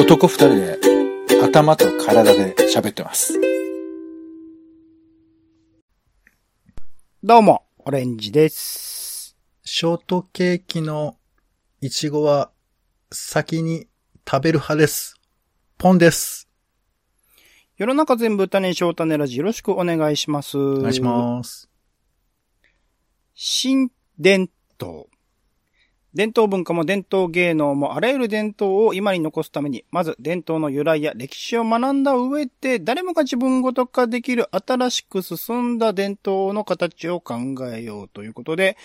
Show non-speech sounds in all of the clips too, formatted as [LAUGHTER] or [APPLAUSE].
男二人で頭と体で喋ってます。どうも、オレンジです。ショートケーキのいちごは先に食べる派です。ポンです。世の中全部種翔種ラジよろしくお願いします。おお願いします。新伝統。伝統文化も伝統芸能もあらゆる伝統を今に残すために、まず伝統の由来や歴史を学んだ上で、誰もが自分ごと化できる新しく進んだ伝統の形を考えようということで、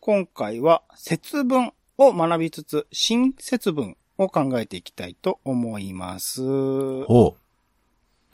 今回は節分を学びつつ、新節分を考えていきたいと思います。おう。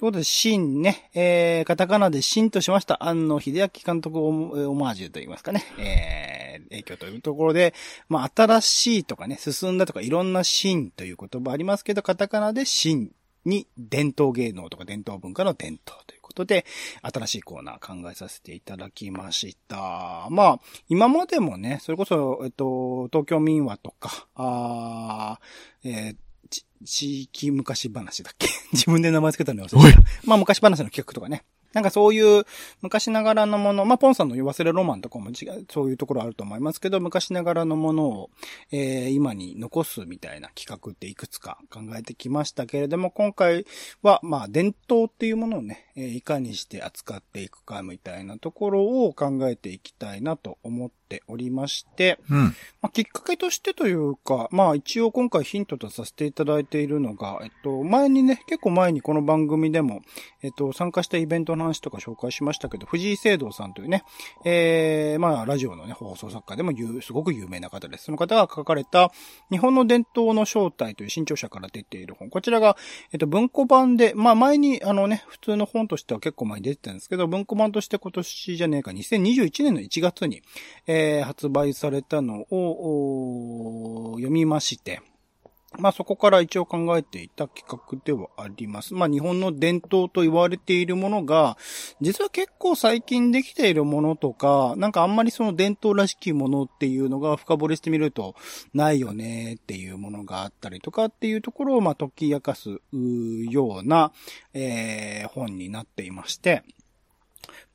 ということで、新ね、えー、カタカナで新としました。安野秀明監督オオマージュといいますかね、えー、影響というところで、まあ、新しいとかね、進んだとかいろんな新という言葉ありますけど、カタカナで新に伝統芸能とか伝統文化の伝統ということで、新しいコーナー考えさせていただきました。まあ、今までもね、それこそ、えっと、東京民話とか、あーえーち地域昔話だっけ？[LAUGHS] 自分で名前つけたの忘れた。まあ昔話の企画とかね。なんかそういう昔ながらのもの、まあポンさんの言わせるロマンとかも違う、そういうところあると思いますけど、昔ながらのものを、えー今に残すみたいな企画っていくつか考えてきましたけれども、今回はま伝統っていうものをね、えいかにして扱っていくかみたいなところを考えていきたいなと思っておりまして、うん。まあ、きっかけとしてというか、まあ一応今回ヒントとさせていただいているのが、えっと、前にね、結構前にこの番組でも、えっと、参加したイベントの話とか紹介しましたけど、藤井聖堂さんというね、えー、まあラジオのね、放送作家でも有すごく有名な方です。その方が書かれた、日本の伝統の正体という新潮社から出ている本。こちらが、えっと、文庫版で、まあ前に、あのね、普通の本としては結構前に出てたんですけど、文庫版として今年じゃねえか、2021年の1月に、えーえ発売されたのを読みまして、まあそこから一応考えていた企画ではあります。まあ日本の伝統と言われているものが、実は結構最近できているものとか、なんかあんまりその伝統らしきものっていうのが深掘りしてみるとないよねっていうものがあったりとかっていうところをまあ解き明かすような、えー本になっていまして、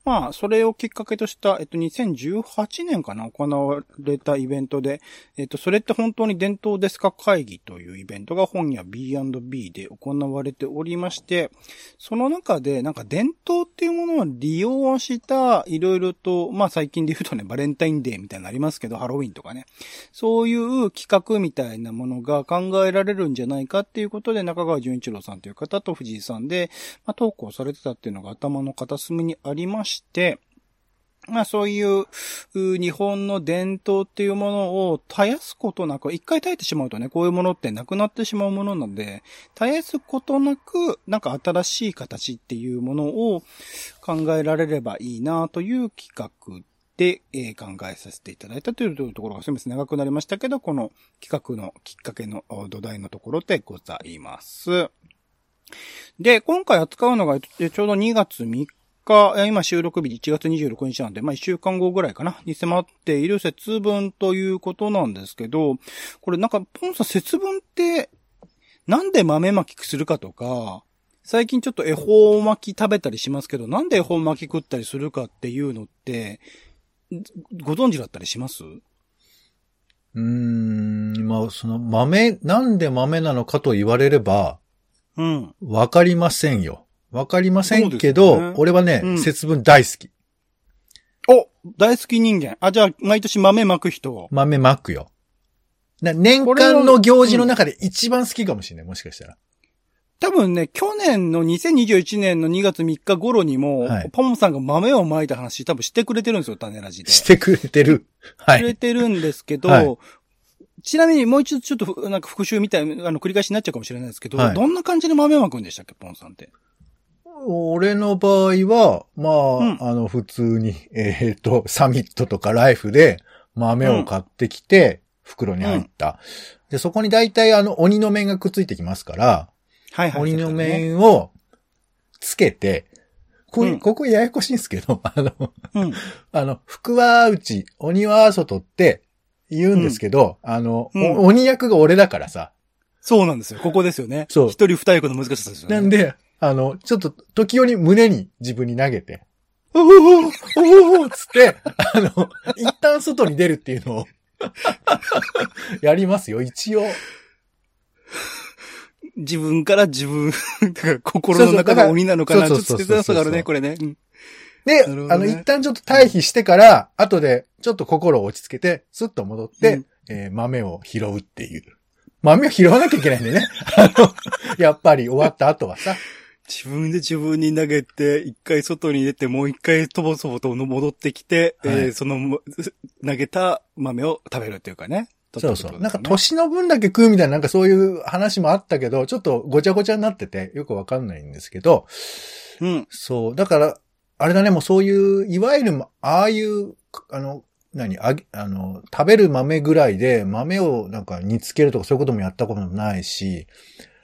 まあ、それをきっかけとした、えっと、2018年かな、行われたイベントで、えっと、それって本当に伝統ですか会議というイベントが本屋 B&B で行われておりまして、その中で、なんか伝統っていうものを利用した、いろいろと、まあ最近で言うとね、バレンタインデーみたいなのありますけど、ハロウィンとかね。そういう企画みたいなものが考えられるんじゃないかっていうことで、中川淳一郎さんという方と藤井さんで、まあ、投稿されてたっていうのが頭の片隅にありまして、してまあそういう日本の伝統っていうものを絶やすことなく、一回絶えてしまうとね、こういうものってなくなってしまうものなので、絶やすことなく、なんか新しい形っていうものを考えられればいいなという企画で、えー考えさせていただいたというところがすみません、長くなりましたけど、この企画のきっかけの土台のところでございます。で、今回扱うのが、ちょうど2月3日、え今収録日1月26日なんで、まあ1週間後ぐらいかな、に迫っている節分ということなんですけど、これなんか、ポンさん節分って、なんで豆まきするかとか、最近ちょっと恵方巻き食べたりしますけど、なんで恵方巻き食ったりするかっていうのって、ご存知だったりします？うーん、まあ、その豆、なんで豆なのかと言われれば、うん。わかりませんよ。わかりませんけど、よね俺はね、うん節分大好き。お大好き人間。あ、じゃあ、毎年豆まく人。豆まくよ。な年間の行事の中で一番好きかもしれない、もしかしたら。多分ね、去年の2021年の2月3日頃にも、はいポンさんが豆をまいた話多分してくれてるんですよ、種ラジで。してくれてる。はい。くれてるんですけど、はいちなみにもう一度ちょっとふなんか復習みたいな、あの、繰り返しになっちゃうかもしれないですけど、はいどんな感じで豆まくんでしたっけ、ポンさんって。俺の場合は、まあ、うんあの、普通に、えっ、と、サミットとかライフで豆を買ってきて、袋に入った。で、そこに大体あの、鬼の面がくっついてきますから、はいはい。鬼のね。面をつけて、こうんここややこしいんですけど、[LAUGHS] あの、うん。[LAUGHS] あの、福は内、鬼は外って言うんですけど、あの、鬼役が俺だからさ、そうなんですよ。ここですよね。そう一人二役の難しさですよね。なんで、あの、ちょっと時折胸に自分に投げて、おおおおつって、あの、一旦外に出るっていうのを、やりますよ、一応。自分から自分、だから心の中の鬼なのかな。ちょっとそうそうそうそう切なさがあるね、これね。で、ねあの、一旦ちょっと退避してから、後で、ちょっと心を落ち着けて、スッと戻って、うんえー豆を拾うっていう。豆を拾わなきゃいけないんでね。あの、やっぱり終わった後はさ。自分で自分に投げて、一回外に出て、もう一回とぼそぼと戻ってきて、はいえーそのも投げた豆を食べるっていうかね。そうそう。なんか年年の分だけ食うみたいな、なんかそういう話もあったけど、ちょっとごちゃごちゃになってて、よくわかんないんですけど、うん。そう。だから、あれだね、もうそういう、いわゆる、ああいう、あの、何あげ、あの、食べる豆ぐらいで、豆をなんか煮つけるとかそういうこともやったこともないし、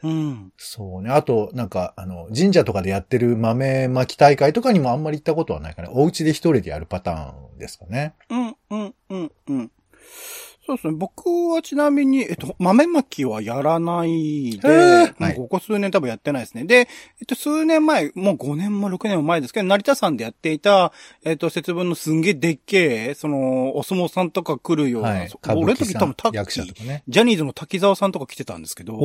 うん。そうね。あと、なんか、あの、神社とかでやってる豆巻き大会とかにもあんまり行ったことはないから、お家で一人でやるパターンですかね。うん、うん、うん、うん。そうですね。僕はちなみに、えっと、豆まきはやらないで、もはいうここ数年多分やってないですね。で、えっと、数年前、もう5年も6年も前ですけど、成田山でやっていた、えっと、節分のすんげえでっけえ、その、お相撲さんとか来るような、はい俺の時多分タッ役者キー、とかね。ジャニーズの滝沢さんとか来てたんですけど、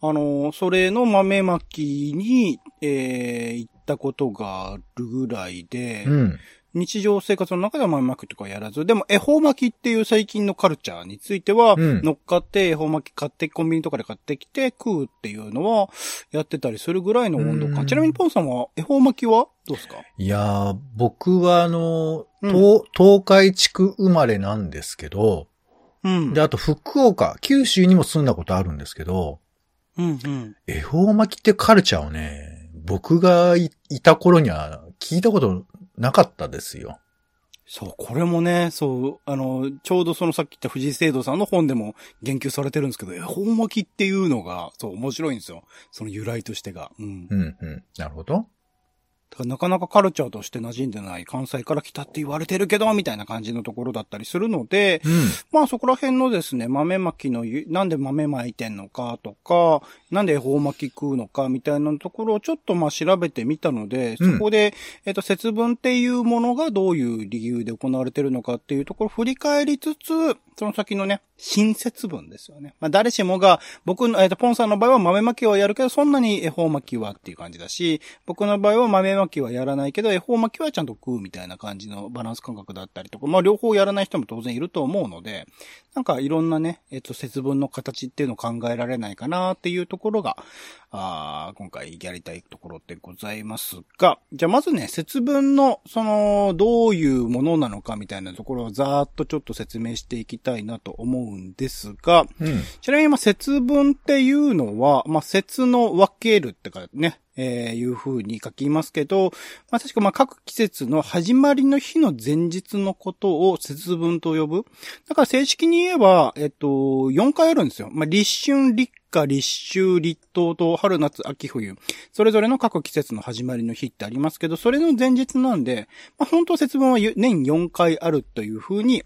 あの、それの豆まきに、えー、行ったことがあるぐらいで、うん。日常生活の中では豆まきとかやらず、でも恵方巻きっていう最近のカルチャーについては、うん乗っかって恵方巻き買ってコンビニとかで買ってきて食うっていうのはやってたりするぐらいの温度うん感。ちなみにポンさんは恵方巻きはどうですか？いやー、僕はあの、うん東東海地区生まれなんですけど、うん。で、あと福岡、九州にも住んだことあるんですけど、うんうん。恵方巻きってカルチャーをね、僕がいいた頃には聞いたことなかったですよ。そう、これもね、そう、あの、ちょうどそのさっき言った藤井聖堂さんの本でも言及されてるんですけど、恵方巻きっていうのが、そう、面白いんですよ。その由来としてが。うん。うん、うん。なるほど。だからなかなかカルチャーとして馴染んでない関西から来たって言われてるけど、みたいな感じのところだったりするので、うん。まあそこら辺のですね、豆巻きのゆ、なんで豆巻いてんのかとか、なんで恵方巻き食うのかみたいなところをちょっとまあ調べてみたので、うんそこで、えっと、節分っていうものがどういう理由で行われてるのかっていうところを振り返りつつ、その先のね、新節分ですよね。まあ誰しもが、僕の、えっと、ポンさんの場合は豆巻きはやるけど、そんなに恵方巻きはっていう感じだし、僕の場合は豆巻きはやらないけど、恵方巻きはちゃんと食うみたいな感じのバランス感覚だったりとか、まあ両方やらない人も当然いると思うので、なんかいろんなね、えっと、節分の形っていうのを考えられないかなっていうところが、あー今回やりたいところでございますが、じゃあまずね、節分の、その、どういうものなのかみたいなところをざーっとちょっと説明していきたいなと思うんですが、うん。ちなみに、まあ、節分っていうのは、まあ、節の分けるってかね、えー、いう風に書きますけど、まあ、確かまあ、各季節の始まりの日の前日のことを節分と呼ぶ。だから正式に言えば、えっと、4回あるんですよ。まあ、立春、立夏、立秋、立冬と春、夏、秋、冬。それぞれの各季節の始まりの日ってありますけど、それの前日なんで、まあ、本当節分は年4回あるという風に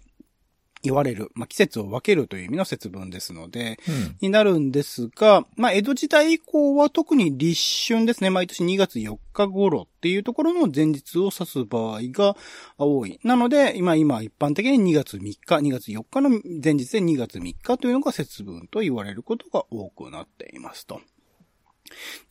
言われる。まあ、季節を分けるという意味の節分ですので、うん。になるんですが、まあ、江戸時代以降は特に立春ですね。毎年2月4日頃っていうところの前日を指す場合が多い。なので、今、今一般的に2月3日、2月4日の前日で2月3日というのが節分と言われることが多くなっていますと。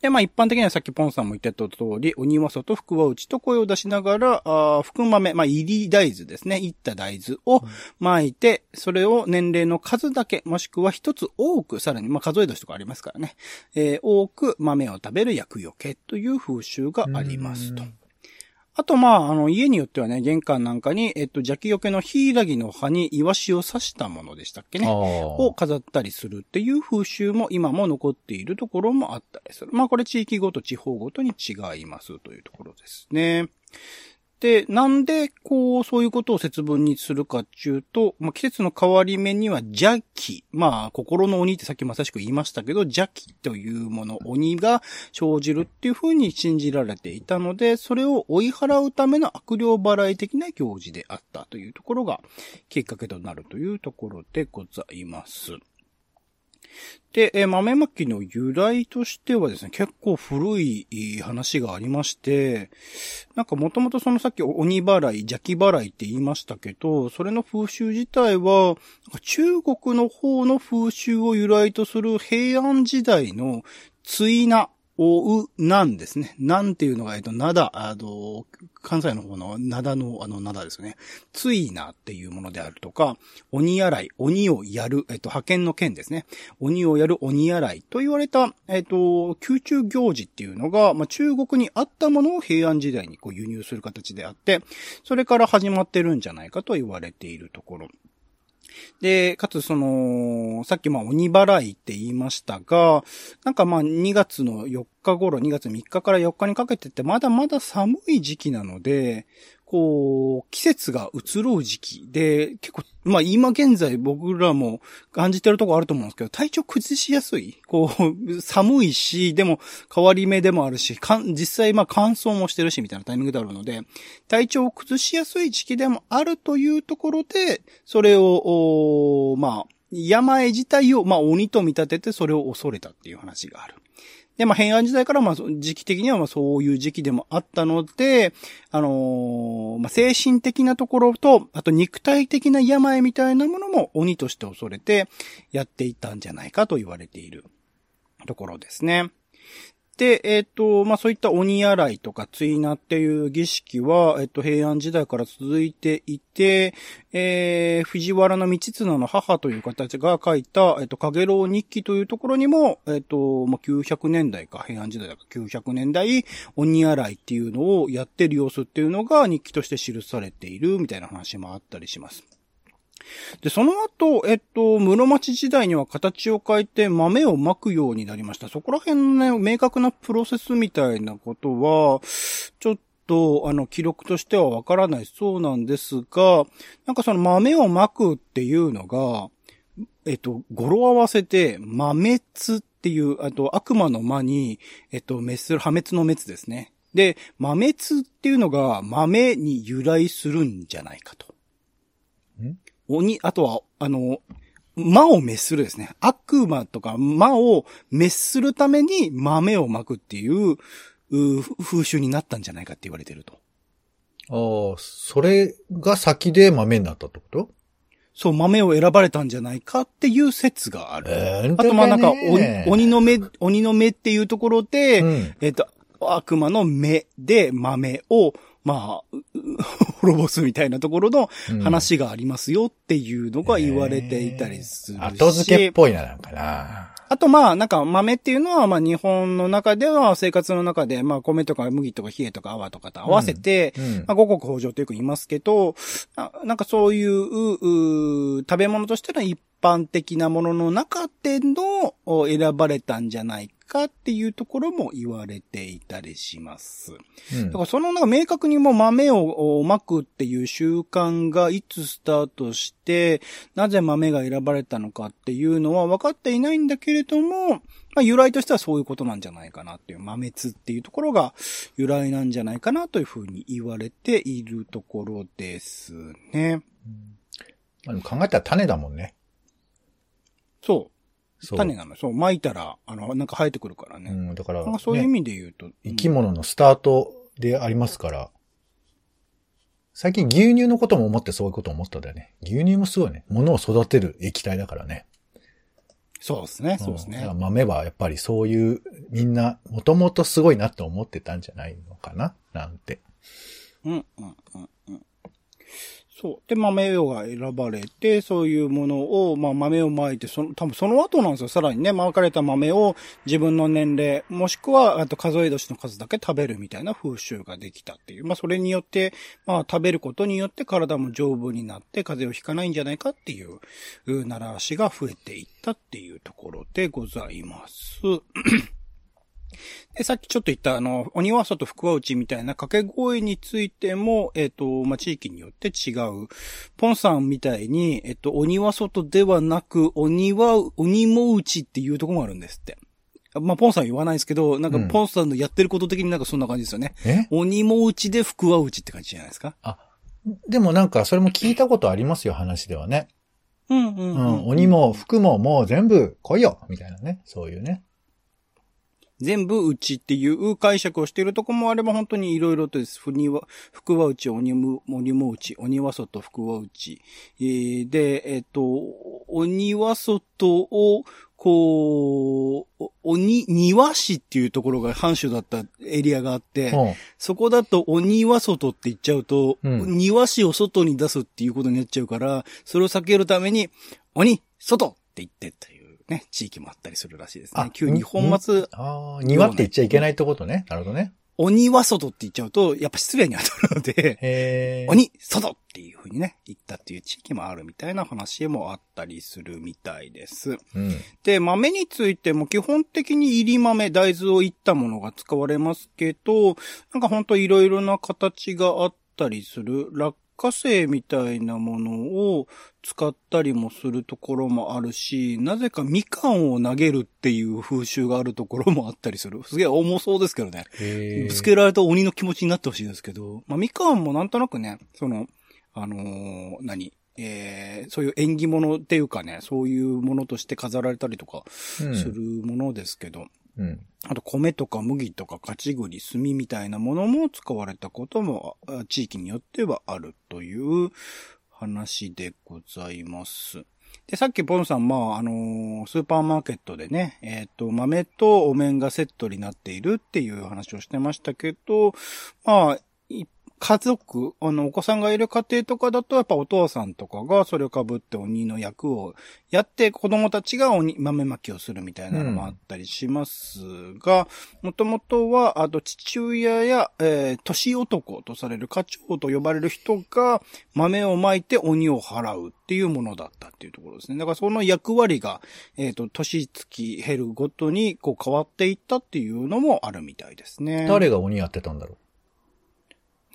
で、まあ一般的にはさっきポンさんも言ってた通り、鬼は外、福は内と声を出しながら、あー福豆、まあ入り大豆ですね。いった大豆を巻いて、それを年齢の数だけ、もしくは一つ多く、さらに、まあ数え年とかありますからね。えー多く豆を食べる厄除けという風習がありますと。あと、まあ、あの、家によってはね、玄関なんかに、えっと、邪気除けのヒイラギの葉にイワシを刺したものでしたっけね。をあ飾ったりするっていう風習も今も残っているところもあったりする。まあこれ地域ごと地方ごとに違いますというところですね。で、なんで、こう、そういうことを節分にするかっていうと、まあ、季節の変わり目には邪気。まあ、心の鬼ってさっきまさしく言いましたけど、邪気というもの、鬼が生じるっていうふうに信じられていたので、それを追い払うための悪霊払い的な行事であったというところがきっかけとなるというところでございます。で、えー豆まきの由来としてはですね、結構古い話がありまして、なんかもともとそのさっき鬼払い、邪気払いって言いましたけど、それの風習自体は、なんか中国の方の風習を由来とする平安時代の追名、おう、なんですね。なんていうのが、えっと、灘、あの、関西の方の灘の、あの、灘ですね。ついなっていうものであるとか、鬼洗い、鬼をやる、えっと、派遣の剣ですね。鬼をやる鬼洗いと言われた、えっと、宮中行事っていうのが、まあ、中国にあったものを平安時代にこう輸入する形であって、それから始まってるんじゃないかと言われているところ。で、かつその、さっきまあ鬼払いって言いましたが、なんかまあ2月の4日頃、2月3日から4日にかけてってまだまだ寒い時期なので、こう、季節が移ろう時期で、結構、まあ今現在僕らも感じてるとこあると思うんですけど、体調崩しやすい。こう、寒いし、でも変わり目でもあるし、かん実際まあ乾燥もしてるしみたいなタイミングであるので、体調を崩しやすい時期でもあるというところで、それを、まあ、病自体を、まあ鬼と見立ててそれを恐れたっていう話がある。で、まあ、平安時代から、まあ、時期的には、まあ、そういう時期でもあったので、あのーまあ、精神的なところと、あと肉体的な病みたいなものも鬼として恐れてやっていったんじゃないかと言われているところですね。で、えっ、と、まあ、そういった鬼洗いとか追なっていう儀式は、えっ、と、平安時代から続いていて、えー、藤原道綱の母という形が書いた、えっ、と、影楼日記というところにも、えっ、と、まあ、900年代か、平安時代だか900年代、鬼洗いっていうのをやってる様子っていうのが日記として記されているみたいな話もあったりします。で、その後、えっと、室町時代には形を変えて豆をまくようになりました。そこら辺のね、明確なプロセスみたいなことは、ちょっと、あの、記録としてはわからないそうなんですが、なんかその豆をまくっていうのが、えっと、語呂合わせて、豆つっていう、あと、悪魔の魔に、えっと、滅する、破滅の滅ですね。で、豆つっていうのが豆に由来するんじゃないかと。ん鬼、あとは、あの、魔を滅するですね。悪魔とか魔を滅するために豆をまくっていう、う風習になったんじゃないかって言われてると。ああ、それが先で豆になったってこと？そう、豆を選ばれたんじゃないかっていう説がある。えーあと、まあなんか、鬼ね鬼の目、鬼の目っていうところで、うん。えっと、悪魔の目で豆を、まあ、う [LAUGHS] 滅ぼすみたいなところのうん話がありますよっていうのが言われていたりするし。後付けっぽいな、なんかな。あとまあ、なんか豆っていうのは、まあ日本の中では生活の中で、まあ米とか麦とか冷えとか泡とかと合わせて、うん。まあ五穀豊穣とよく言いますけど、あなんかそういう、う食べ物としての一般的なものの中でのお選ばれたんじゃないかっていうところも言われていたりします。うんだからそのなんか明確にもう豆をおまくっていう習慣がいつスタートして、なぜ豆が選ばれたのかっていうのは分かっていないんだけれども、まあ由来としてはそういうことなんじゃないかなっていう、豆つっていうところが由来なんじゃないかなというふうに言われているところですね。まあでも考えたら種だもんね。そう。そう。種なの。そう。巻いたら、あの、なんか生えてくるからね。うん、だから、なんかそういう意ね味で言うと。生き物のスタートでありますから、最近牛乳のことも思ってそういうことを思ったんだよね。牛乳もすごいね。物を育てる液体だからね。そうですね。そうですねんだから。豆はやっぱりそういう、みんな、もともとすごいなって思ってたんじゃないのかな？なんて。うん、うん、うん、うん。そう。で、豆が選ばれて、そういうものを、まあ豆をまいて、その、多分その後なんですよ。さらにね、まかれた豆を自分の年齢、もしくは、あと数え年の数だけ食べるみたいな風習ができたっていう。まあそれによって、まあ食べることによって体も丈夫になって風邪をひかないんじゃないかっていう、う習わしが増えていったっていうところでございます。で、さっきちょっと言った、あの、鬼は外福は内みたいな掛け声についても、えっ、と、まあ、地域によって違う。ポンさんみたいに、えっ、と、鬼は外ではなく、鬼は、鬼も内っていうところもあるんですって。まあ、ポンさんは言わないですけど、なんかうんポンさんのやってること的になんかそんな感じですよね。え？鬼も内で福は内って感じじゃないですか？でもなんか、それも聞いたことありますよ、話ではね。うんううんん、鬼も服ももう全部来いよみたいなね。そういうね。全部うちっていう解釈をしているとこもあれば本当にいろいろとです。ふには、福はうち、鬼も、鬼もうち、鬼は外、福はうち。えーで、えっ、と、鬼は外を、こう、お鬼、庭市っていうところが藩主だったエリアがあって、うんそこだと鬼は外って言っちゃうと、うん庭師を外に出すっていうことになっちゃうから、それを避けるために、鬼、外って言ってというね、地域もあったりするらしいですね。旧日本末、ああ、庭って言っちゃいけないってことね。なるほどね。鬼は外って言っちゃうと、やっぱ失礼に当たるので。鬼、外っていう風にね、言ったっていう地域もあるみたいな話もあったりするみたいです。うん。で、豆についても基本的に入り豆、大豆をいったものが使われますけど、なんかほんといろいろな形があったりする、落花生みたいなものを使ったりもするところもあるし、なぜかみかんを投げるっていう風習があるところもあったりする。すげえ重そうですけどね。ぶつけられた鬼の気持ちになってほしいですけど、まあ、みかんもなんとなくね、その、あのー何？えーそういう縁起物っていうかね、そういうものとして飾られたりとかうんするものですけど、うん。あと米とか麦とか勝ち栗、炭みたいなものも使われたことも地域によってはあるという話でございます。で、さっきポンさん、まあ、あのースーパーマーケットでね、えっ、と、豆とお面がセットになっているっていう話をしてましたけど、まあ、一家族、あの、お子さんがいる家庭とかだと、やっぱお父さんとかがそれを被って鬼の役をやって、子供たちが鬼、豆まきをするみたいなのもあったりしますが、もともとは、あと父親や、えー、年男とされる家長と呼ばれる人が豆をまいて鬼を払うっていうものだったっていうところですね。だからその役割が、えっ、と、年月減るごとにこう変わっていったっていうのもあるみたいですね。誰が鬼やってたんだろ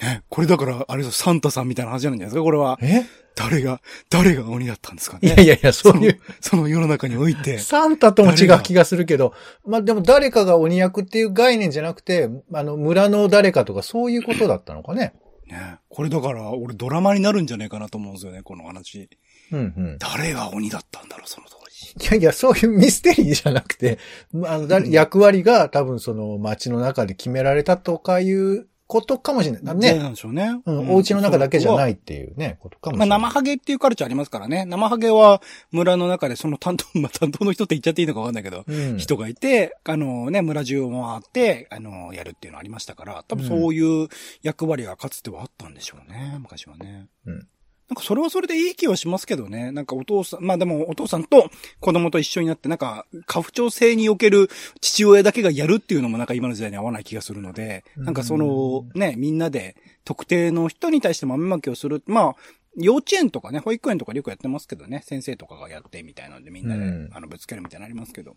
ね、これだから、あれですサンタさんみたいな話なんじゃないですかこれはう。。え？誰が、誰が鬼だったんですかねいやいやいや、そういう、そのその世の中において。サンタとも違う気がするけど、まあでも誰かが鬼役っていう概念じゃなくて、あの、村の誰かとかそういうことだったのかね。ね、これだから、俺ドラマになるんじゃないかなと思うんですよね、この話。うんうん。誰が鬼だったんだろう、その当時。いやいや、そういうミステリーじゃなくて、まああの、だ役割が多分その街の中で決められたとかいうことかもしれない。ね。ね。なんでしょうね。うん、お家の中だけじゃないい。っていうね、ことかもしまあ、れない。生ハゲっていうカルチャーありますからね。生ハゲは村の中でその担当、まあ、担当の人って言っちゃっていいのかわかんないけど、うん、人がいて、あのね、村中を回って、あの、やるっていうのありましたから、多分そういう役割がかつてはあったんでしょうね、昔はね。うんなんかそれはそれでいい気はしますけどね。なんかお父さん、まあでもお父さんと子供と一緒になって、なんか、家父長制における父親だけがやるっていうのもなんか今の時代に合わない気がするので、なんかその、ね、みんなで特定の人に対して豆まきをする。まあ、幼稚園とかね、保育園とかでよくやってますけどね、先生とかがやってみたいなのでみんなで、うんあの、ぶつけるみたいなのありますけど、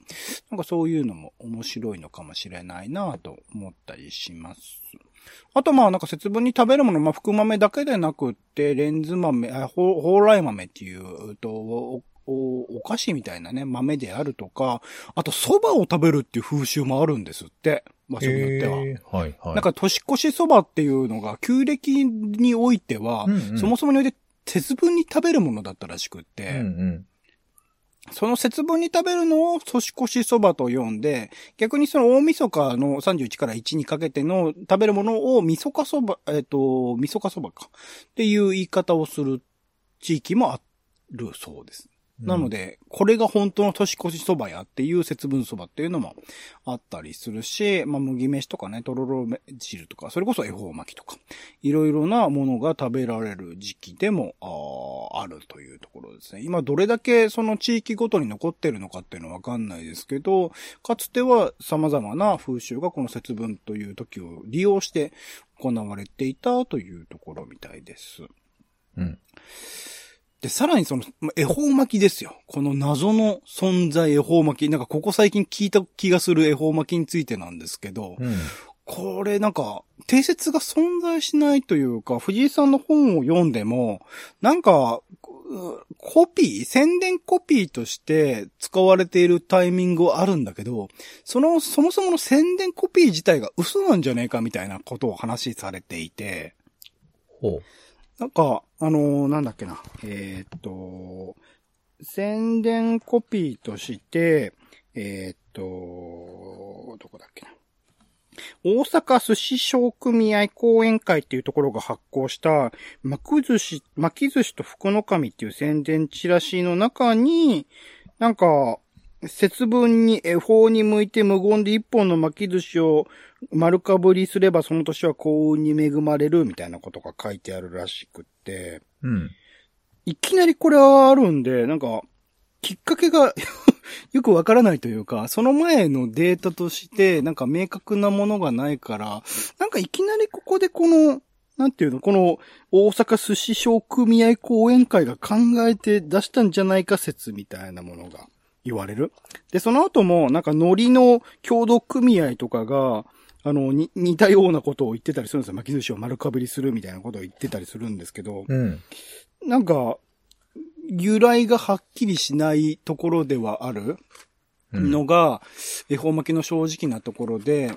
なんかそういうのも面白いのかもしれないなと思ったりします。あとまあなんか節分に食べるもの、まあ福豆だけでなくって、レンズ豆、あ、ほ蓬莱豆っていう、うと、お、お、お菓子みたいなね、豆であるとか、あと蕎麦を食べるっていう風習もあるんですって、場所によっては。はいはい。なんか年越し蕎麦っていうのが、旧暦においては、うんうんそもそもにおいて節分に食べるものだったらしくって、うんうん。その節分に食べるのを年越しそばと呼んで、逆にその大晦日の31から1にかけての食べるものを晦日そば、えっ、と、晦日そばか。っていう言い方をする地域もあるそうです。なので、これが本当の年越しそばやっていう節分そばっていうのもあったりするし、まあ、麦飯とかね、とろろ汁とか、それこそ恵方巻きとか、いろいろなものが食べられる時期でもあーあるというところですね。今どれだけその地域ごとに残ってるのかっていうのはわかんないですけど、かつては様々な風習がこの節分という時を利用して行われていたというところみたいです。うん。で、さらにその、ま恵方巻きですよ。この謎の存在恵方巻き。なんかここ最近聞いた気がする恵方巻きについてなんですけど、うん。これなんか、定説が存在しないというか、藤井さんの本を読んでも、なんか、うコピー宣伝コピーとして使われているタイミングはあるんだけど、その、そもそもの宣伝コピー自体が嘘なんじゃねえかみたいなことを話されていて、ほなんか、あのーなんだっけな。えーっと、宣伝コピーとして、えーっと、どこだっけな。大阪寿司商組合講演会っていうところが発行した、巻き寿司、巻き寿司と福の神っていう宣伝チラシの中に、なんか、節分に恵方に向いて無言で一本の巻き寿司を丸かぶりすればその年は幸運に恵まれるみたいなことが書いてあるらしくって、うん。いきなりこれはあるんで、なんか、きっかけが [LAUGHS] よくわからないというか、その前のデータとして、なんか明確なものがないから、なんかいきなりここでこの、なんていうの、この大阪寿司商組合講演会が考えて出したんじゃないか説みたいなものが言われる。で、その後も、なんか海苔の協同組合とかが、あの、に、似たようなことを言ってたりするんですよ。巻き寿司を丸かぶりするみたいなことを言ってたりするんですけど、うん。なんか、由来がはっきりしないところではあるうん。のが、恵方巻きの正直なところで、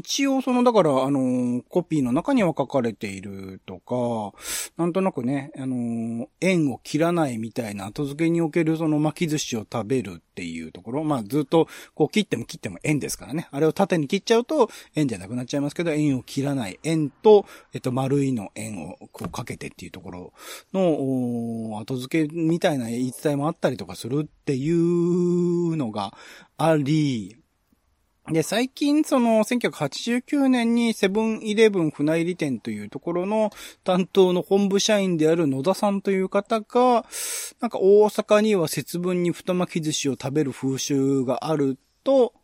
一応その、だから、あのーコピーの中には書かれているとか、なんとなくね、あのー縁を切らないみたいな後付けにおけるその巻き寿司を食べるっていうところ、まあずっとこう切っても切っても縁ですからね。あれを縦に切っちゃうと縁じゃなくなっちゃいますけど、縁を切らない縁と、えっと、丸いの縁をこうかけてっていうところの、後付けみたいな言い伝えもあったりとかするっていうのがあり、で、最近、その、1989年にセブンイレブン船入り店というところの担当の本部社員である野田さんという方が、なんか大阪には節分に太巻き寿司を食べる風習があると、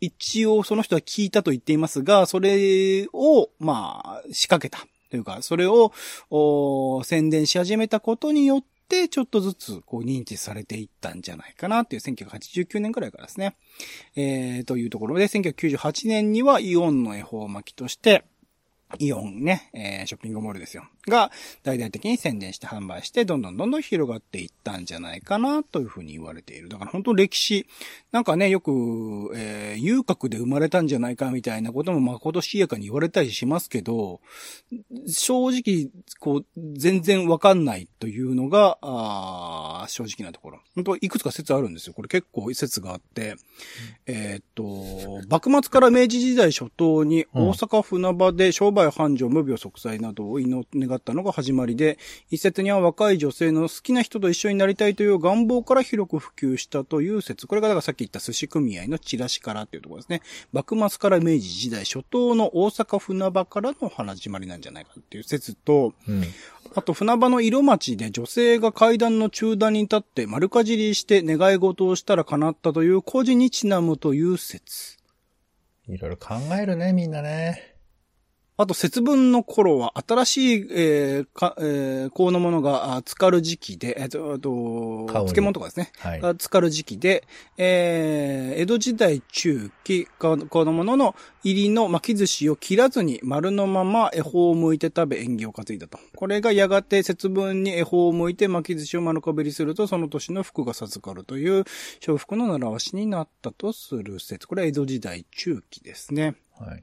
一応その人は聞いたと言っていますが、それを、まあ、仕掛けた。というか、それを、宣伝し始めたことによって、ちょっとずつ、こう、認知されていったんじゃないかなっていう、1989年くらいからですね。えー、というところで、1998年にはイオンの恵方巻きとして、イオンね、えー、ショッピングモールですよ。が、大々的に宣伝して販売して、どんどんどんどん広がっていったんじゃないかな、というふうに言われている。だから本当歴史、なんかね、よく、えー、遊郭で生まれたんじゃないか、みたいなことも、まあ、今年やかに言われたりしますけど、正直、こう、全然わかんないというのが、あー正直なところ。本当いくつか説あるんですよ。これ結構説があって、えーっと、幕末から明治時代初頭にうん大阪船場で商売繁盛、無病息災などを祈願ったのが始まりで、一説には若い女性の好きな人と一緒になりたいという願望から広く普及したという説。これがだからさっき言った寿司組合のチラシからっていうところですね。幕末から明治時代初頭の大阪船場からの始まりなんじゃないかっていう説と、うん。あと、船場の色町で女性が階段の中段に立って丸かじりして願い事をしたら叶ったという故事にちなむという説。いろいろ考えるね、みんなね。あと、節分の頃は新しい、えー、か、えー、香のものが、あ浸かる時期で、えっと、あと漬物とかですね。はい。が浸かる時期で、えー、江戸時代中期、かこのものの入りの巻き寿司を切らずに丸のまま恵方を向いて食べ縁起を担いだと。これがやがて節分に恵方を向いて巻き寿司を丸かぶりすると、その年の福が授かるという、小福の習わしになったとする説。これは江戸時代中期ですね。はい。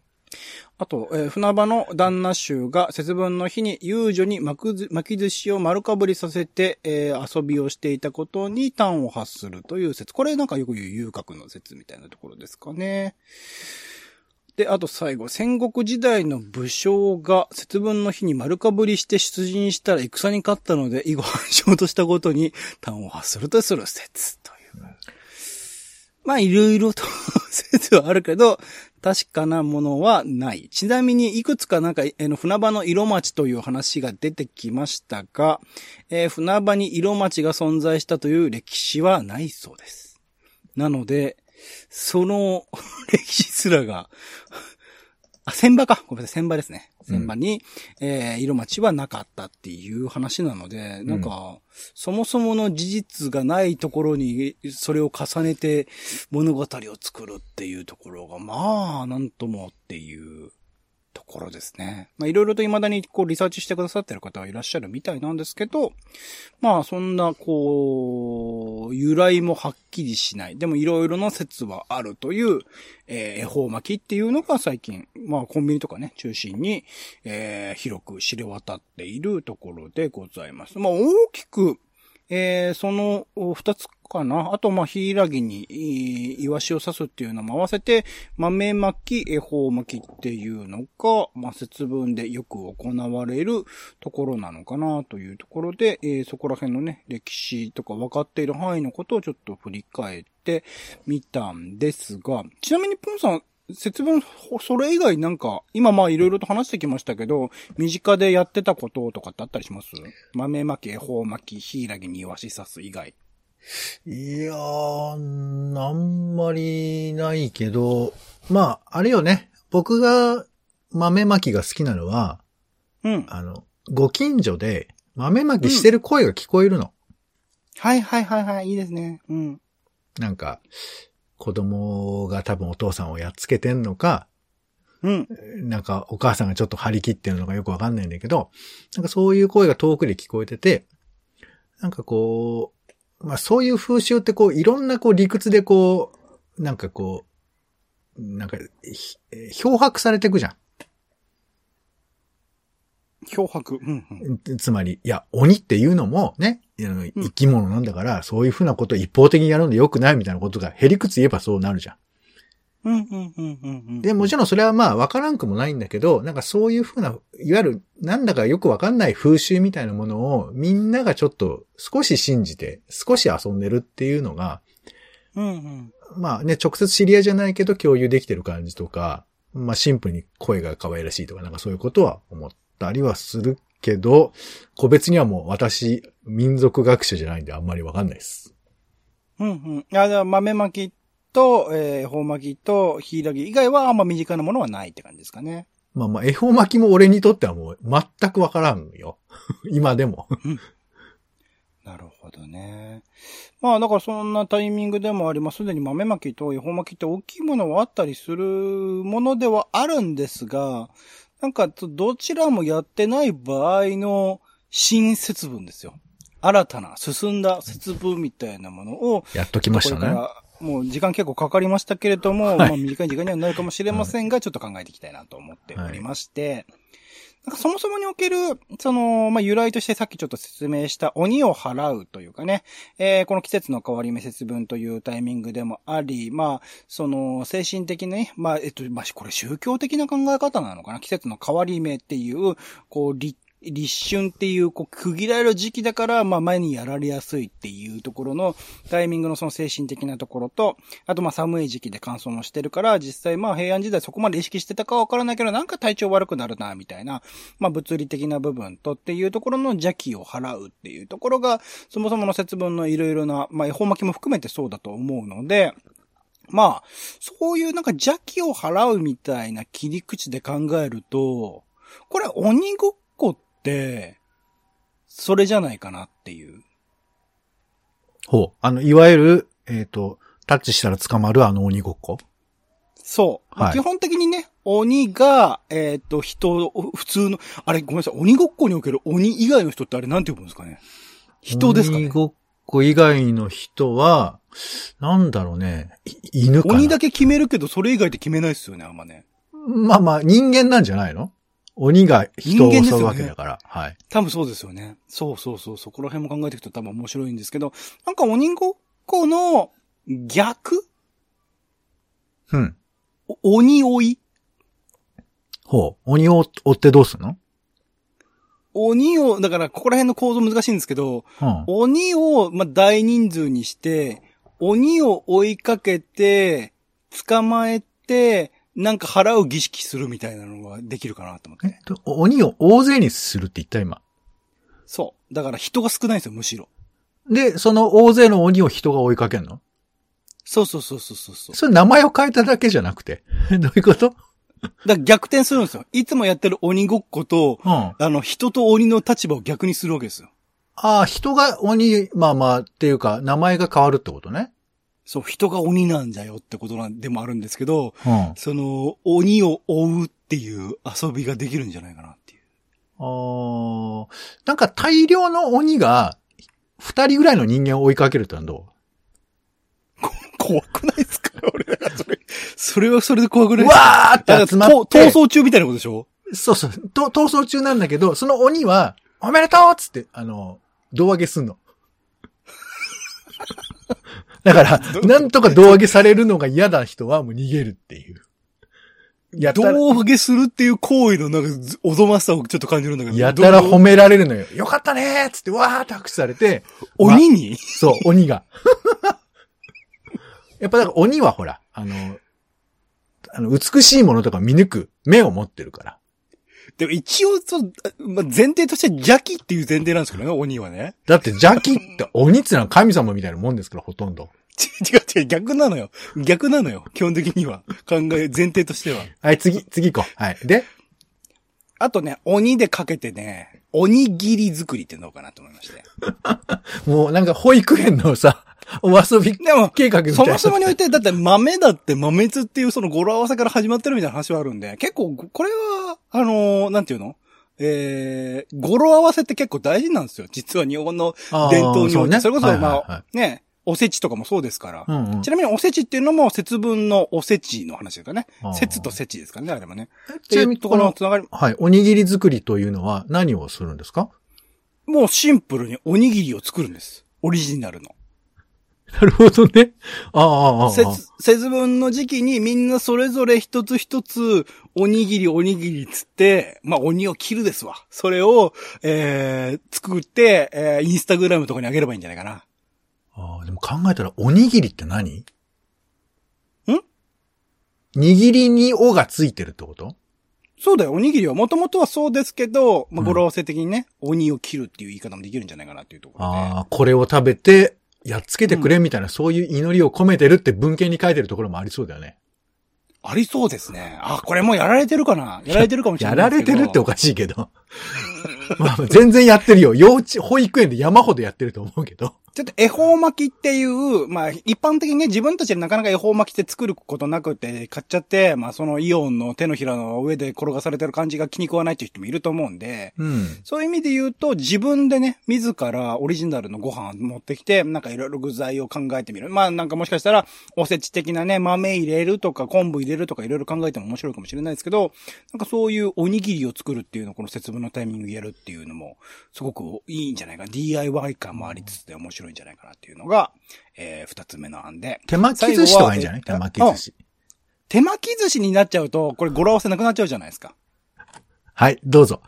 あと、えー船場の旦那衆が節分の日に遊女に巻き寿司を丸かぶりさせて、えー遊びをしていたことに端を発するという説。これなんかよく言う遊郭の説みたいなところですかね。で、あと最後、戦国時代の武将が節分の日に丸かぶりして出陣したら戦に勝ったので、以後反証としたことに端を発するとする説という。まあ、いろいろと説はあるけど、確かなものはない。ちなみに、いくつかなんか、えの、船場の色町という話が出てきましたが、えー船場に色町が存在したという歴史はないそうです。なので、その [LAUGHS] 歴史すらが、あ、千場か。ごめんなさい、千場ですね。千場に、えー色町はなかったっていう話なので、なんか、そもそもの事実がないところに、それを重ねて物語を作るっていうところが、まあ、なんともっていうところですね。まあ、いろいろと未だにこうリサーチしてくださってる方はいらっしゃるみたいなんですけど、まあ、そんな、こう、由来もはっきりしない。でも、いろいろな説はあるという、えー、恵方巻きっていうのが最近、まあ、コンビニとかね、中心に、えー、広く知れ渡っているところでございます。まあ、大きく、えー、その二つかな。あと、まあ、ヒイラギに、イワシを刺すっていうのも合わせて、豆巻き、恵方巻きっていうのが、まあ、節分でよく行われるところなのかなというところで、えー、そこら辺のね、歴史とか分かっている範囲のことをちょっと振り返ってみたんですが、ちなみにポンさん、節分、それ以外なんか、今まあいろいろと話してきましたけど、身近でやってたこととかってあったりします？豆巻き、恵方巻き、ヒイラギにイワシ刺す以外。いやー、あんまりないけど、まあ、あれよね。僕が豆巻きが好きなのは、うん。あの、ご近所で豆巻きしてる声が聞こえるの。はいはいはいはい、いいですね。うん。なんか、子供が多分お父さんをやっつけてんのか、うん。なんかお母さんがちょっと張り切ってるのかよくわかんないんだけど、なんかそういう声が遠くで聞こえてて、なんかこう、まあそういう風習ってこういろんなこう理屈でこう、なんかこう、なんか、ひ漂白されていくじゃ漂白？うん、うん。ん。つまり、いや、鬼っていうのもね、生き物なんだから、そういうふうなことを一方的にやるの良くないみたいなことが、へりくつ言えばそうなるじゃん。うん、うん、うん、うん。で、もちろんそれはまあ分からんくもないんだけど、なんかそういうふうな、いわゆるなんだかよくわかんない風習みたいなものをみんながちょっと少し信じて、少し遊んでるっていうのが、うん、うん。まあね、直接知り合いじゃないけど共有できてる感じとか、まあシンプルに声が可愛らしいとかなんかそういうことは思ったりはするけど、個別にはもう私、民族学者じゃないんであんまりわかんないです。うん、うん。あ、じゃあ豆巻きと、えー、恵方巻きと、ヒイラギ以外はあんま身近なものはないって感じですかね。まあまあ、恵方巻きも俺にとってはもう全くわからんよ。[LAUGHS] 今でも。なるほどね。まあ、だからそんなタイミングでもあります。すでに豆巻きと恵方巻きって大きいものはあったりするものではあるんですが、なんか、どちらもやってない場合の新節分ですよ。新たな、進んだ節分みたいなものを、やっときましたね。もう時間結構かかりましたけれども、まあ短い時間にはなるかもしれませんが、ちょっと考えていきたいなと思っておりまして、なんかそもそもにおける、その、まあ、由来としてさっきちょっと説明した鬼を払うというかね、えーこの季節の変わり目節分というタイミングでもあり、まあ、その、精神的なね、まあ、えっと、まあ、これ宗教的な考え方なのかな？季節の変わり目っていう、こう、立立春っていう、こう、区切られる時期だから、まあ、前にやられやすいっていうところの、タイミングのその精神的なところと、あと、まあ、寒い時期で乾燥もしてるから、実際、まあ、平安時代そこまで意識してたかわからないけど、なんか体調悪くなるな、みたいな、まあ、物理的な部分とっていうところの邪気を払うっていうところが、そもそもの節分のいろいろな、まあ、恵方巻きも含めてそうだと思うので、まあ、そういうなんか邪気を払うみたいな切り口で考えると、これ鬼ごっこっ、それじゃないかなっていう。ほう。あの、いわゆる、えっ、と、タッチしたら捕まるあの鬼ごっこ？そう。はい基本的にね、鬼が、えっ、と、人、普通の、あれ、ごめんなさい、鬼ごっこにおける鬼以外の人ってあれなんて呼ぶんですかね？人ですかね？鬼ごっこ以外の人は、なんだろうね。い犬かな？鬼だけ決めるけど、それ以外って決めないですよね、あんまね。まあまあ、人間なんじゃないの？鬼が人を襲うわけだから。はい。多分そうですよね。そうそうそう、そこら辺も考えていくと多分面白いんですけど、なんか鬼ごっこの逆？うん。お鬼追い？ほう。鬼を追ってどうすんの？鬼を、だからここら辺の構造難しいんですけど、うん。鬼を、まあ、大人数にして、鬼を追いかけて、捕まえて、なんか払う儀式するみたいなのができるかなと思って。えっと鬼を大勢にするって言った今。そう。だから人が少ないんですよ、むしろ。で、その大勢の鬼を人が追いかけるの？そうそうそうそうそうそう。それ名前を変えただけじゃなくて。[LAUGHS] どういうこと？だ逆転するんですよ。いつもやってる鬼ごっこと、うん。ああの、人と鬼の立場を逆にするわけですよ。あ、人が鬼、まあまあ、っていうか、名前が変わるってことね。そう、人が鬼なんだよってことなんでもあるんですけど、うん。その、鬼を追うっていう遊びができるんじゃないかなっていう。あーなんか大量の鬼が、二人ぐらいの人間を追いかけるってのはど怖くないですか？[LAUGHS] 俺、それ、それはそれで怖くうないですか？わーって集まって逃走中みたいなことでしょ？そうそう。と逃走中なんだけど、その鬼は、おめでとうっつって、あの、胴上げすんの。だから、なんとか胴上げされるのが嫌な人はもう逃げるっていう。やたら、胴上げするっていう行為のなんかずおぞましさをちょっと感じるんだけど。やたらど褒められるのよ。よかったねーっつって、わーって拍手されて、鬼に？そう、鬼が。[LAUGHS] やっぱだから鬼はほら、あの、あの、美しいものとか見抜く目を持ってるから。でも一応、そう、まあ、前提として邪気っていう前提なんですけどね、鬼はね。だって邪気って鬼ってのは神様みたいなもんですから、ほとんど。ち違う違う、逆なのよ。逆なのよ。基本的には。考え、前提としては。はい、次、次行こう。はい。で、あとね、鬼でかけてね、鬼切り作りってどうかなと思いまして。[LAUGHS] もうなんか保育園のさ、お遊びでも、計画みたいな。そもそもにおいて、だって豆だって豆津っていうその語呂合わせから始まってるみたいな話はあるんで、結構、これは、あのーなんていうの？えー、語呂合わせって結構大事なんですよ。実は日本の伝統において。うねそれこそ、はいはいまあ、はいね、おせちとかもそうですから。うんうんちなみにおせちっていうのも節分のおせちの話ですかね。節とせちですからね、あれもね。ちなみにころのつながり、はい。おにぎり作りというのは何をするんですか？もうシンプルにおにぎりを作るんです。オリジナルの。なるほどね。ああ、ああ、ああ。節、節分の時期にみんなそれぞれ一つ一つ、おにぎりおにぎりつって、まあ鬼を切るですわ。それを、えー、作って、えー、インスタグラムとかにあげればいいんじゃないかな。ああ、でも考えたら、おにぎりって何？ん？ん握りにおがついてるってこと？そうだよ、おにぎりはもともとはそうですけど、まあ、うん語呂合わせ的にね、鬼を切るっていう言い方もできるんじゃないかなっていうところで。ああ、これを食べて、やっつけてくれみたいな、そういう祈りを込めてるって文献に書いてるところもありそうだよね。ありそうですね。あ、これもうやられてるかな？やられてるかもしれやらないですけど。れてるっておかしいけど。[LAUGHS] まあ、全然やってるよ。幼稚、保育園で山ほどやってると思うけど。ちょっと恵方巻きっていう、まあ一般的にね、自分たちでなかなか恵方巻きって作ることなくて、買っちゃって、まあそのイオンの手のひらの上で転がされてる感じが気に食わないっていう人もいると思うんで、うん。そういう意味で言うと、自分でね、自らオリジナルのご飯持ってきて、なんかいろいろ具材を考えてみる。まあなんかもしかしたら、おせち的なね、豆入れるとか昆布入れるとかいろいろ考えても面白いかもしれないですけど、なんかそういうおにぎりを作るっていうのをこの節分のタイミングでやるっていうのも、すごくいいんじゃないか。DIY 感もありつつで面白いんじゃないかなっていうのが、えー、二つ目の案で。手巻き寿司とかいいんじゃない？手巻き寿司。手巻き寿司になっちゃうと、これ語呂合わせなくなっちゃうじゃないですか。はい、どうぞ。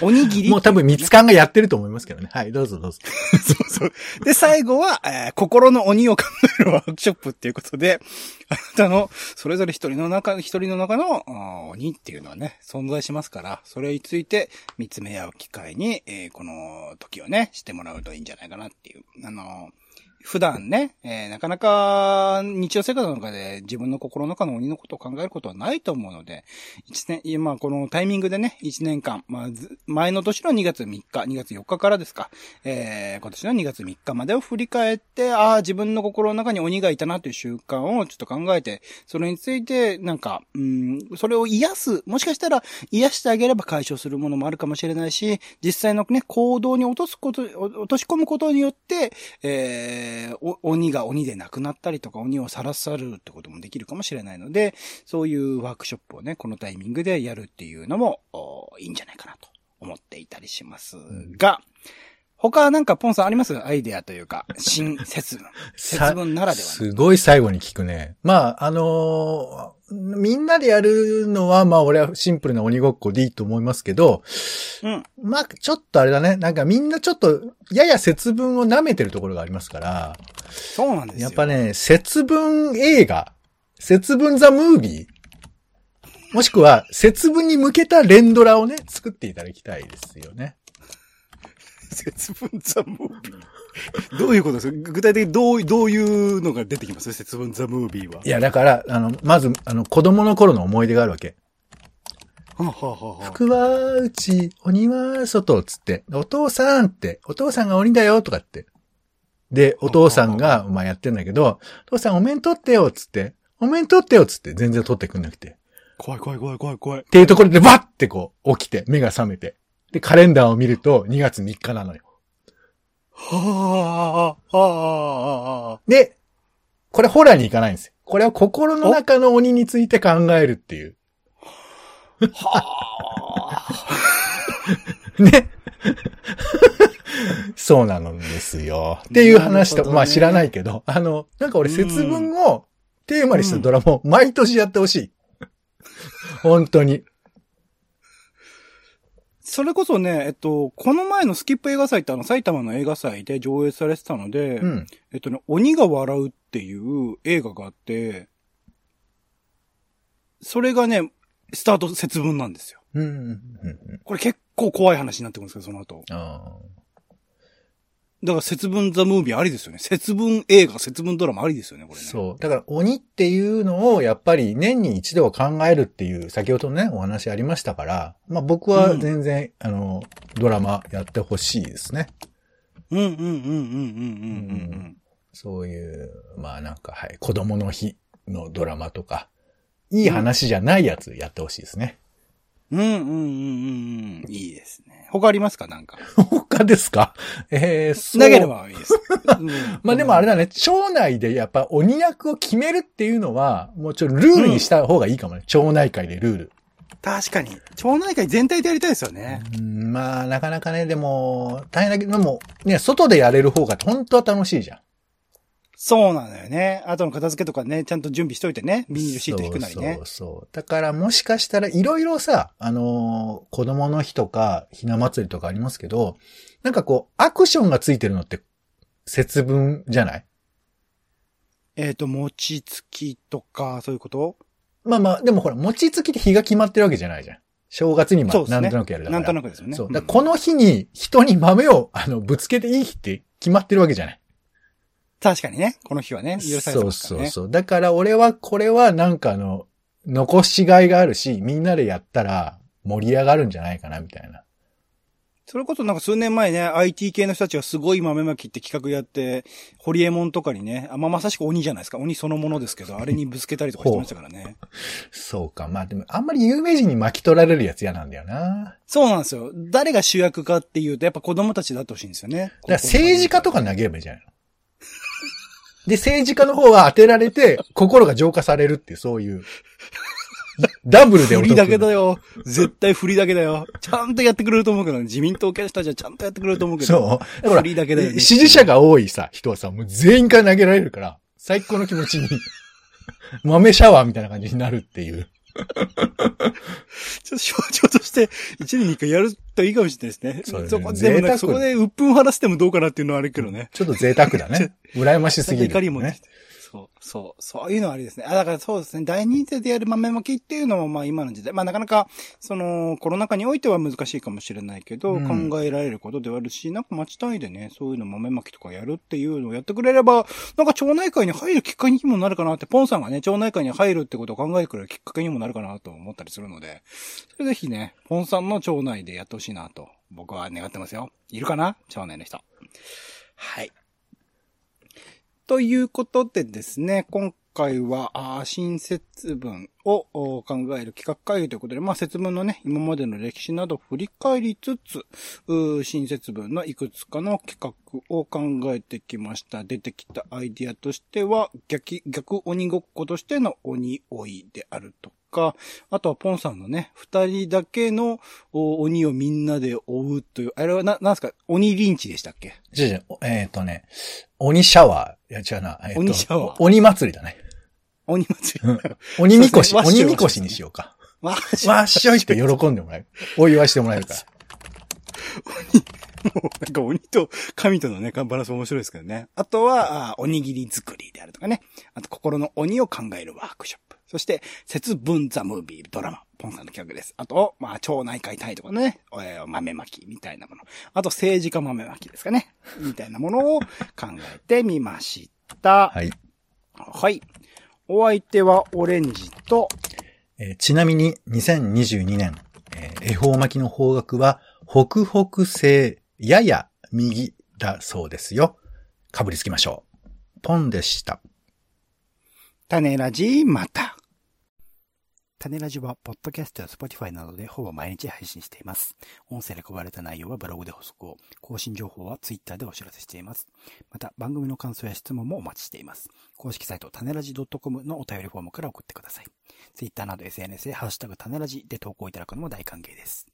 おにぎり。もう多分、三つ缶がやってると思いますけどね。はい、どうぞどうぞ。[LAUGHS] そうそう。で、最後は、えー心の鬼を考えるワークショップっていうことで、あなたの、それぞれ一人の中、一人の中の、鬼っていうのはね、存在しますから、それについて見つめ合う機会に、えーこの時をね、してもらうといいんじゃないかなっていう。あの普段ね、えーなかなか日常生活の中で自分の心の中の鬼のことを考えることはないと思うので、一年、今このタイミングでね、一年間、まあ、前の年の2月3日、2月4日からですか、えー今年の2月3日までを振り返って、ああ、自分の心の中に鬼がいたなという習慣をちょっと考えて、それについて、なんか、うん、それを癒す、もしかしたら癒してあげれば解消するものもあるかもしれないし、実際のね、行動に落とすこと、落とし込むことによって、えーお鬼が鬼でなくなったりとか、鬼をさらさるってこともできるかもしれないので、そういうワークショップをね、このタイミングでやるっていうのも、おいいんじゃないかなと思っていたりしますが、他はなんかポンさんあります？アイデアというか、新節分。[LAUGHS] 節分ならではの。すごい最後に聞くね。まあ、あのーみんなでやるのは、まあ俺はシンプルな鬼ごっこでいいと思いますけど、うん。まあ、ちょっとあれだね。なんかみんなちょっと、やや節分を舐めてるところがありますから、そうなんですよ。やっぱ。ね、節分映画、節分ザ・ムービー、もしくは節分に向けた連ドラをね、作っていただきたいですよね。[LAUGHS] 節分ザ・ムービー。[LAUGHS] どういうことですか？具体的にどう、どういうのが出てきます？節分ザ・ムービーは。いや、だから、あの、まず、あの、子供の頃の思い出があるわけ。はあ、はあは福は内、鬼は外、つって、お父さんって、お父さんが鬼だよ、とかって。で、お父さんが、まあやってんだけど、お父さんお面取ってよ、つって、お面取ってよ、つって、全然取ってくんなくて。怖い怖い怖い怖い怖い。っていうところで、バッてこう、起きて、目が覚めて。で、カレンダーを見ると、2月3日なのよ。はあ、はあ、で、これホラーに行かないんですよ。これは心の中の鬼について考えるっていう。はあ。[LAUGHS] ね。[LAUGHS] そうなのですよ。っていう話と、ねまあ知らないけど、あの、なんか俺節分をテーマにしたドラマを毎年やってほしい。本当に。それこそね、えっと、この前のスキップ映画祭ってあの埼玉の映画祭で上映されてたので、うん。えっとね、鬼が笑うっていう映画があって、それがね、スタート節分なんですよ。これ結構怖い話になってくるんですけど、その後。あだから節分ザ・ムービーありですよね。節分映画、節分ドラマありですよね、こあれね。そう。だから鬼っていうのをやっぱり年に一度は考えるっていう、先ほどね、お話ありましたから、まあ僕は全然、あの、ドラマやってほしいですね。うんうんうんうんうんうんうんうん。そういう、まあなんか、はい、子供の日のドラマとか、いい話じゃないやつやってほしいですね。うんうんうんうんうん。いいですね。他ありますか？なんか。他ですか？えー、そう。投げればいいです。[LAUGHS] まあでもあれだね、町内でやっぱ鬼役を決めるっていうのは、もうちょっとルールにした方がいいかもね。町内会でルール。確かに。町内会全体でやりたいですよね。うんまあなかなかね、でも、大変だけど、でも、ね、外でやれる方が本当は楽しいじゃん。そうなのよね。後の片付けとかね、ちゃんと準備しといてね。ビニールシート引くなりねそう。そう。だからもしかしたらいろいろさ、あのー子供の日とか、ひな祭りとかありますけど、なんかこう、アクションがついてるのって、節分じゃない？えっ、と、餅つきとか、そういうこと？まあまあ、でもほら、餅つきって日が決まってるわけじゃないじゃん。正月にまあ、そうですねなんとなくやるだから。なんとなくですよね。そう。んだこの日に人に豆を、あの、ぶつけていい日って決まってるわけじゃない。確かにね。この日はね、許されてそうますからね。そうそう。だから俺は、これはなんかあの、残しがいがあるし、みんなでやったら盛り上がるんじゃないかな、みたいな。それこそなんか数年前ね、IT 系の人たちがすごい豆まきって企画やって、ホリエモンとかにね、あまあ、まさしく鬼じゃないですか。鬼そのものですけど、[LAUGHS] あれにぶつけたりとかしてましたからね。そうか。まあでも、あんまり有名人に巻き取られるやつ嫌なんだよな。そうなんですよ。誰が主役かっていうと、やっぱ子供たちだってほしいんですよね。だから政治家とか投げればいいじゃないの。で、政治家の方は当てられて、心が浄化されるっていう、そういう。[LAUGHS] ダブルで振りだけだよ。絶対振りだけだよ。ちゃんとやってくれると思うけどね、自民党系の人たちはちゃんとやってくれると思うけど。そう。だから、振りだけだよね。支持者が多いさ、人はさ、もう全員から投げられるから、最高の気持ちに、[LAUGHS] 豆シャワーみたいな感じになるっていう。ちょっと象徴として、一年に一回やるといいかもしれないですね。そうですねこ、でもなんか贅沢そこで鬱憤晴らしてもどうかなっていうのはあるけどね。ちょっと贅沢だね。[LAUGHS] 羨ましすぎる、怒りもねね。。そう、そう、そういうのはありですね。あ、だからそうですね。大人数でやる豆まきっていうのも、まあ今の時代、まあなかなか、その、コロナ禍においては難しいかもしれないけど、うん考えられることではあるし、なんか町単位でね、そういうの豆まきとかやるっていうのをやってくれれば、なんか町内会に入るきっかけにもなるかなって、ポンさんがね、町内会に入るってことを考えてくれるきっかけにもなるかなと思ったりするので、それぜひね、ポンさんの町内でやってほしいなと、僕は願ってますよ。いるかな？町内の人。はい。ということでですね、今回は、あ新節分をお考える企画会議ということで、まあ節分のね、今までの歴史など振り返りつつ、うー新節分のいくつかの企画を考えてきました。出てきたアイディアとしては、逆、逆鬼ごっことしての鬼追いであるとか、あとはポンさんのね、二人だけのお鬼をみんなで追うという、あれはな、なんすか、鬼リンチでしたっけ？じゃじゃえっ、とね、鬼シャワー。いや、違うな。えーと鬼シャワー鬼祭りだね。鬼祭り。鬼みこし、鬼みこしにしようか。わっしょいって喜んでもらえる。お祝いしてもらえるから。もうなんか鬼と神とのね、バランス面白いですけどね。あとは、あおにぎり作りであるとかね。あと、心の鬼を考えるワークショップ。そして、節分ザムービードラマ。ポンさんの企画です。あと、まあ、町内会隊とかね、えー豆まきみたいなもの。あと、政治家豆まきですかね。みたいなものを考えてみました。はい。はい。お相手はオレンジと、えーちなみに2022年、えー恵方巻きの方角は北北西やや右だそうですよ。かぶりつきましょう。ポンでした。種ラジまた。タネラジは、ポッドキャストや Spotify などでほぼ毎日配信しています。音声で配られた内容はブログで補足を、更新情報は Twitter でお知らせしています。また、番組の感想や質問もお待ちしています。公式サイト、タネラジ .com のお便りフォームから送ってください。Twitter など SNS でハッシュタグ種ラジで投稿いただくのも大歓迎です。